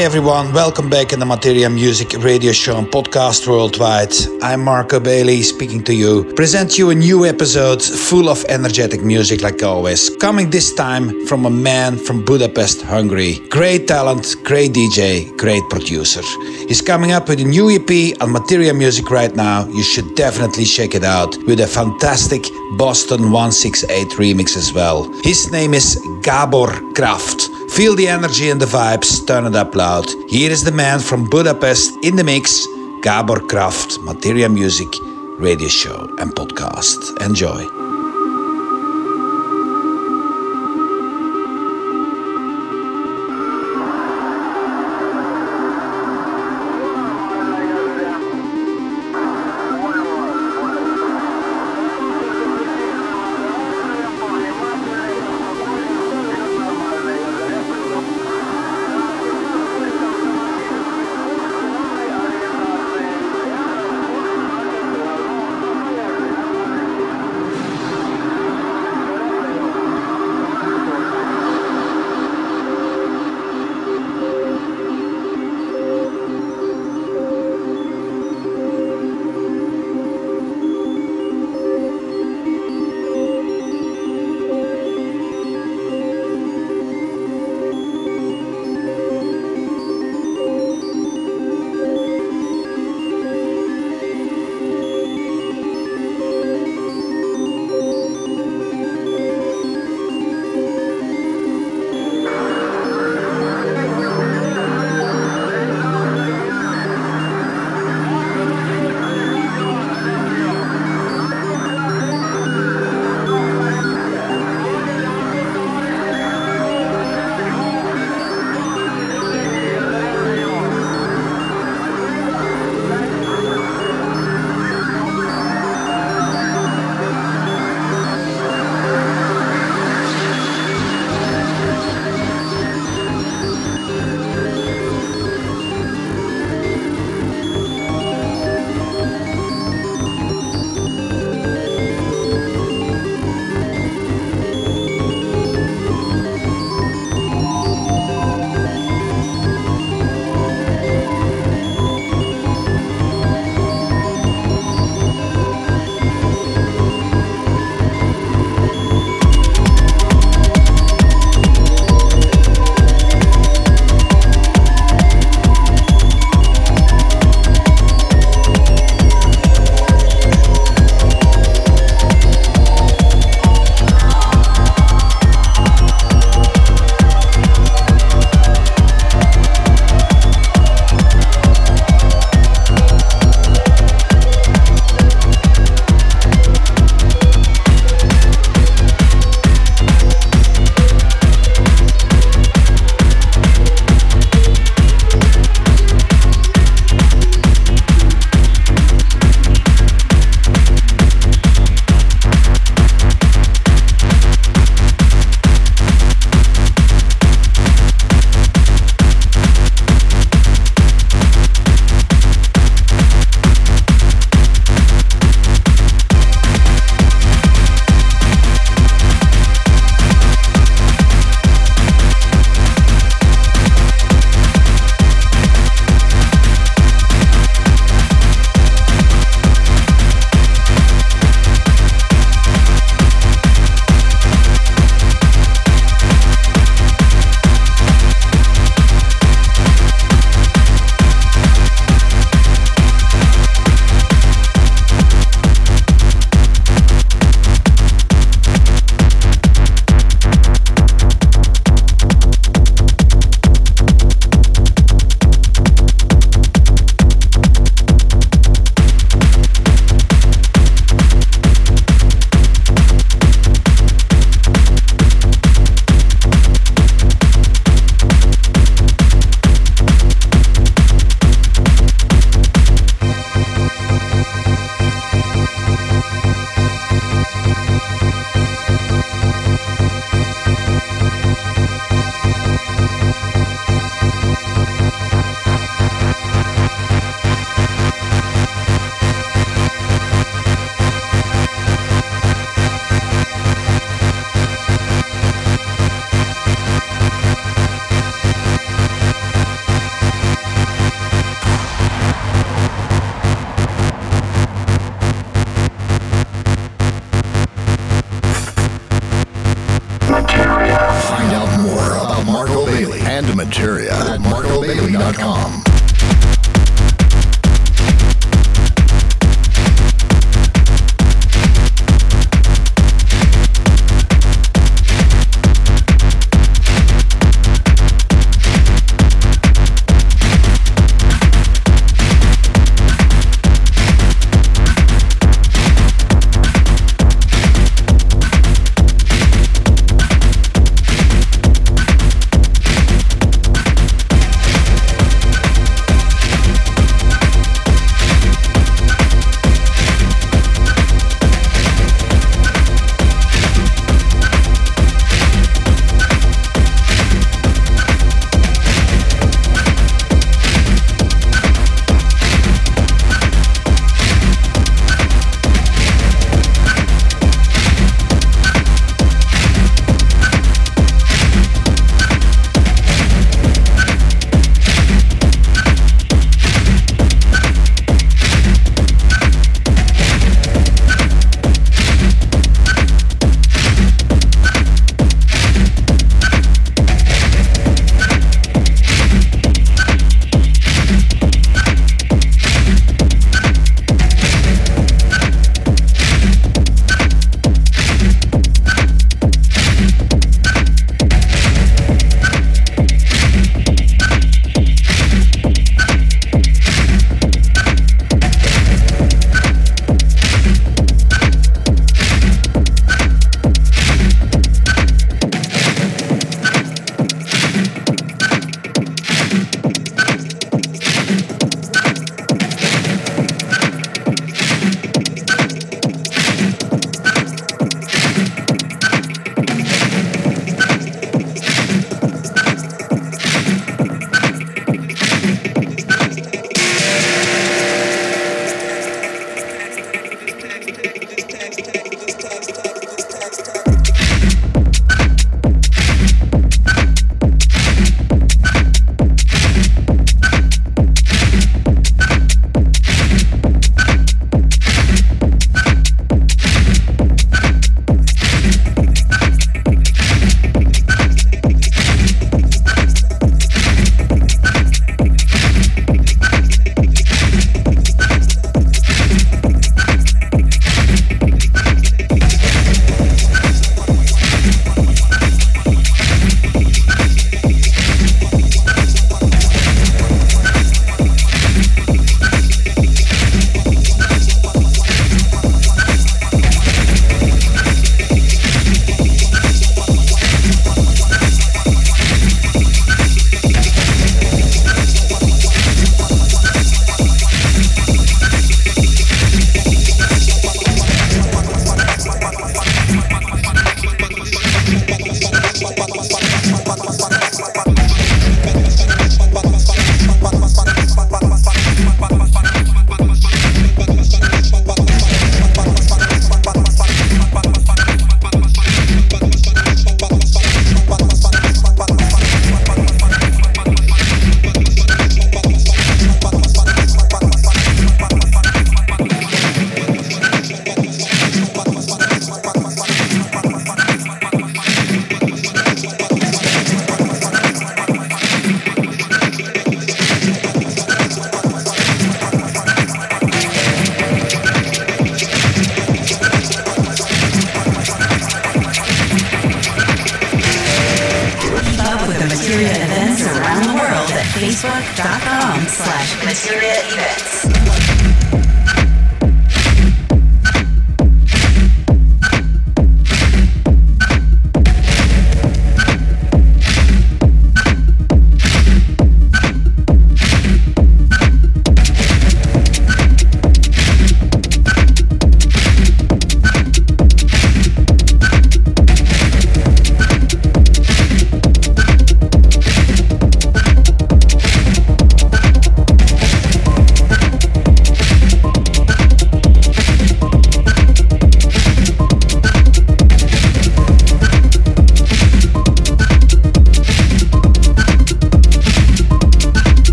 Hi everyone, welcome back in the Materia Music radio show and podcast worldwide. I'm Marco Bailey speaking to you. Present you a new episode full of energetic music like always. Coming this time from a man from Budapest, Hungary. Great talent, great DJ, great producer. He's coming up with a new EP on Materia Music right now. You should definitely check it out with a fantastic Boston 168 remix as well. His name is Gabor Kraft. Feel the energy and the vibes, turn it up loud. Here is the man from Budapest in the mix, Gabor Kraft, Materia Music radio show and podcast. Enjoy.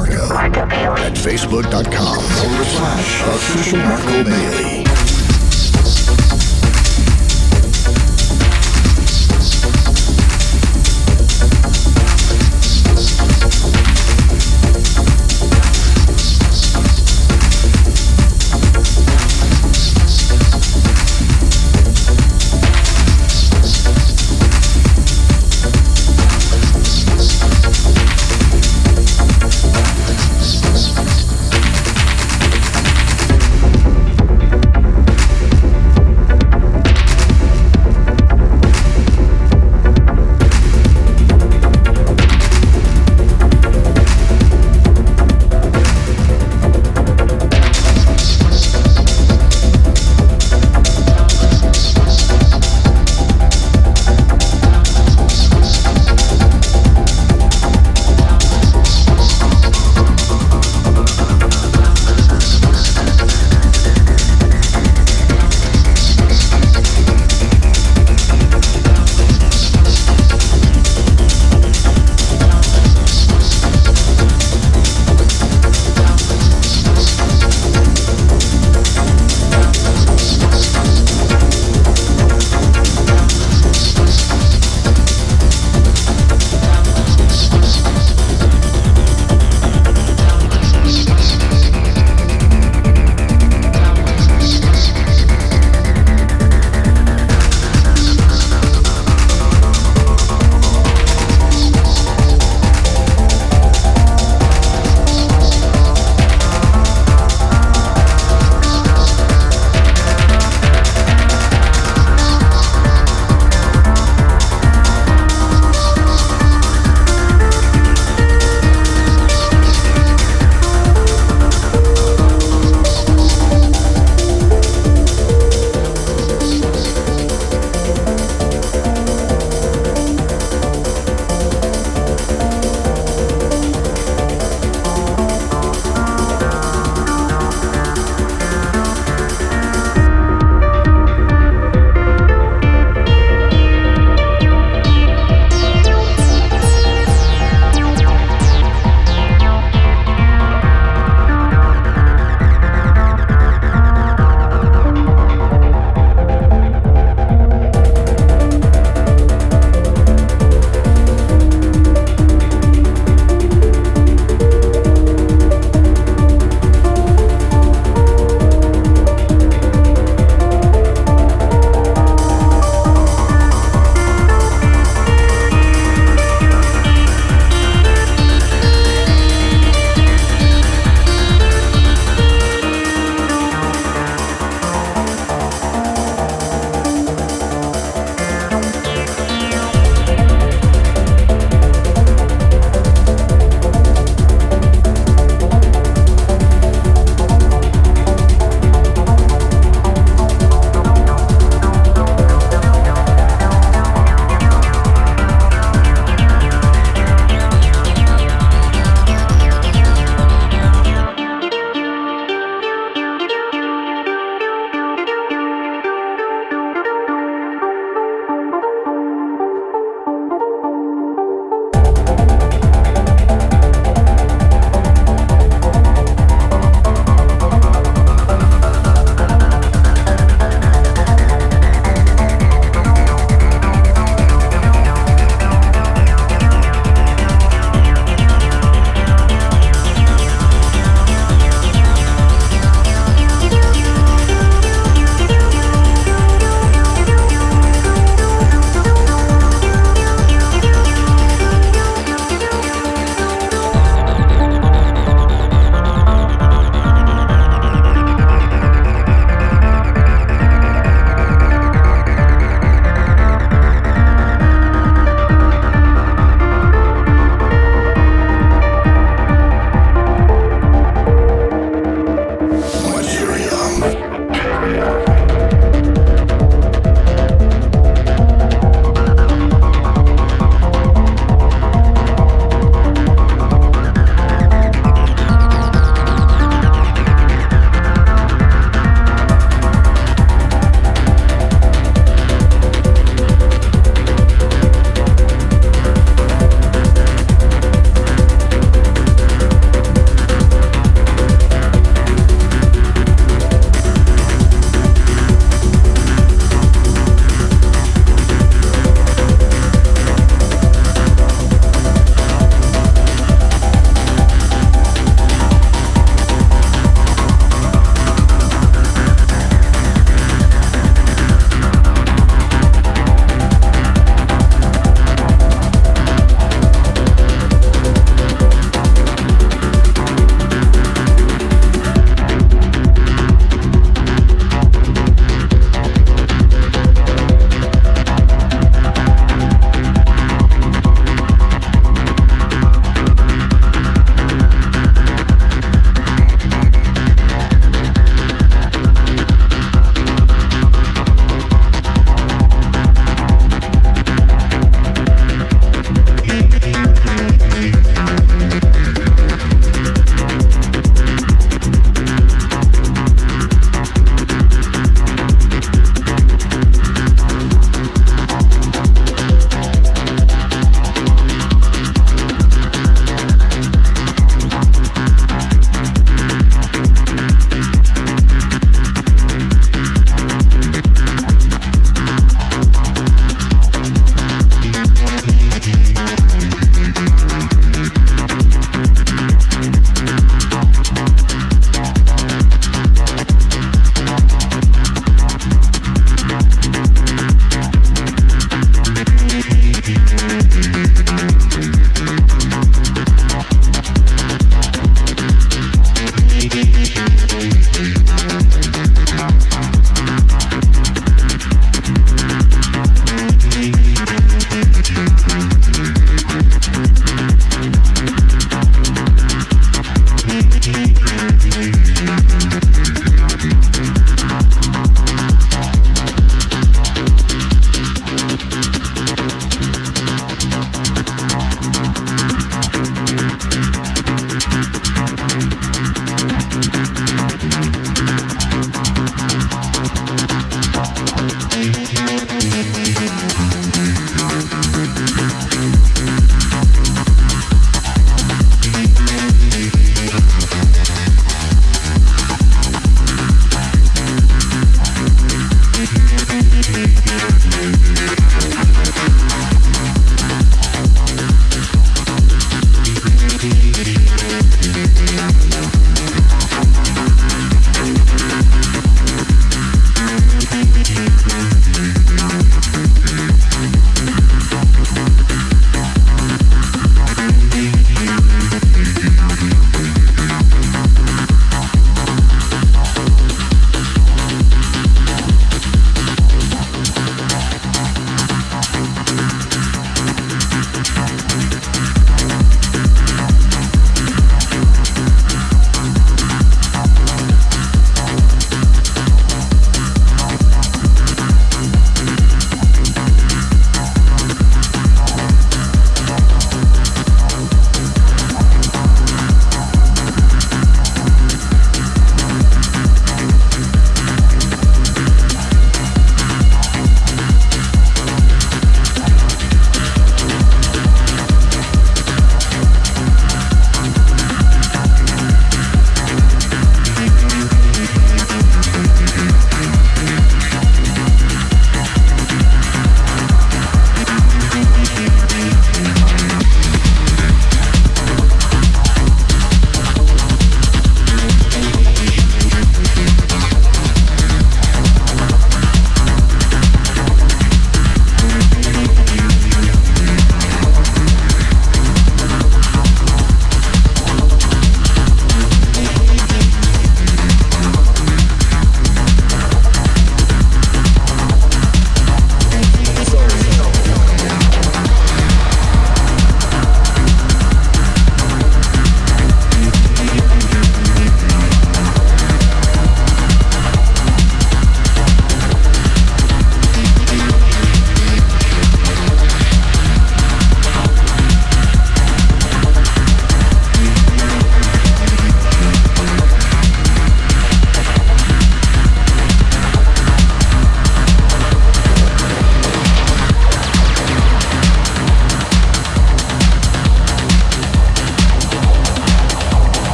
Marco at facebook.com forward slash official Marco Bailey.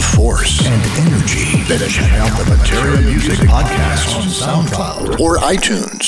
The force and energy, then check out the Materia Music Podcast on SoundCloud or iTunes.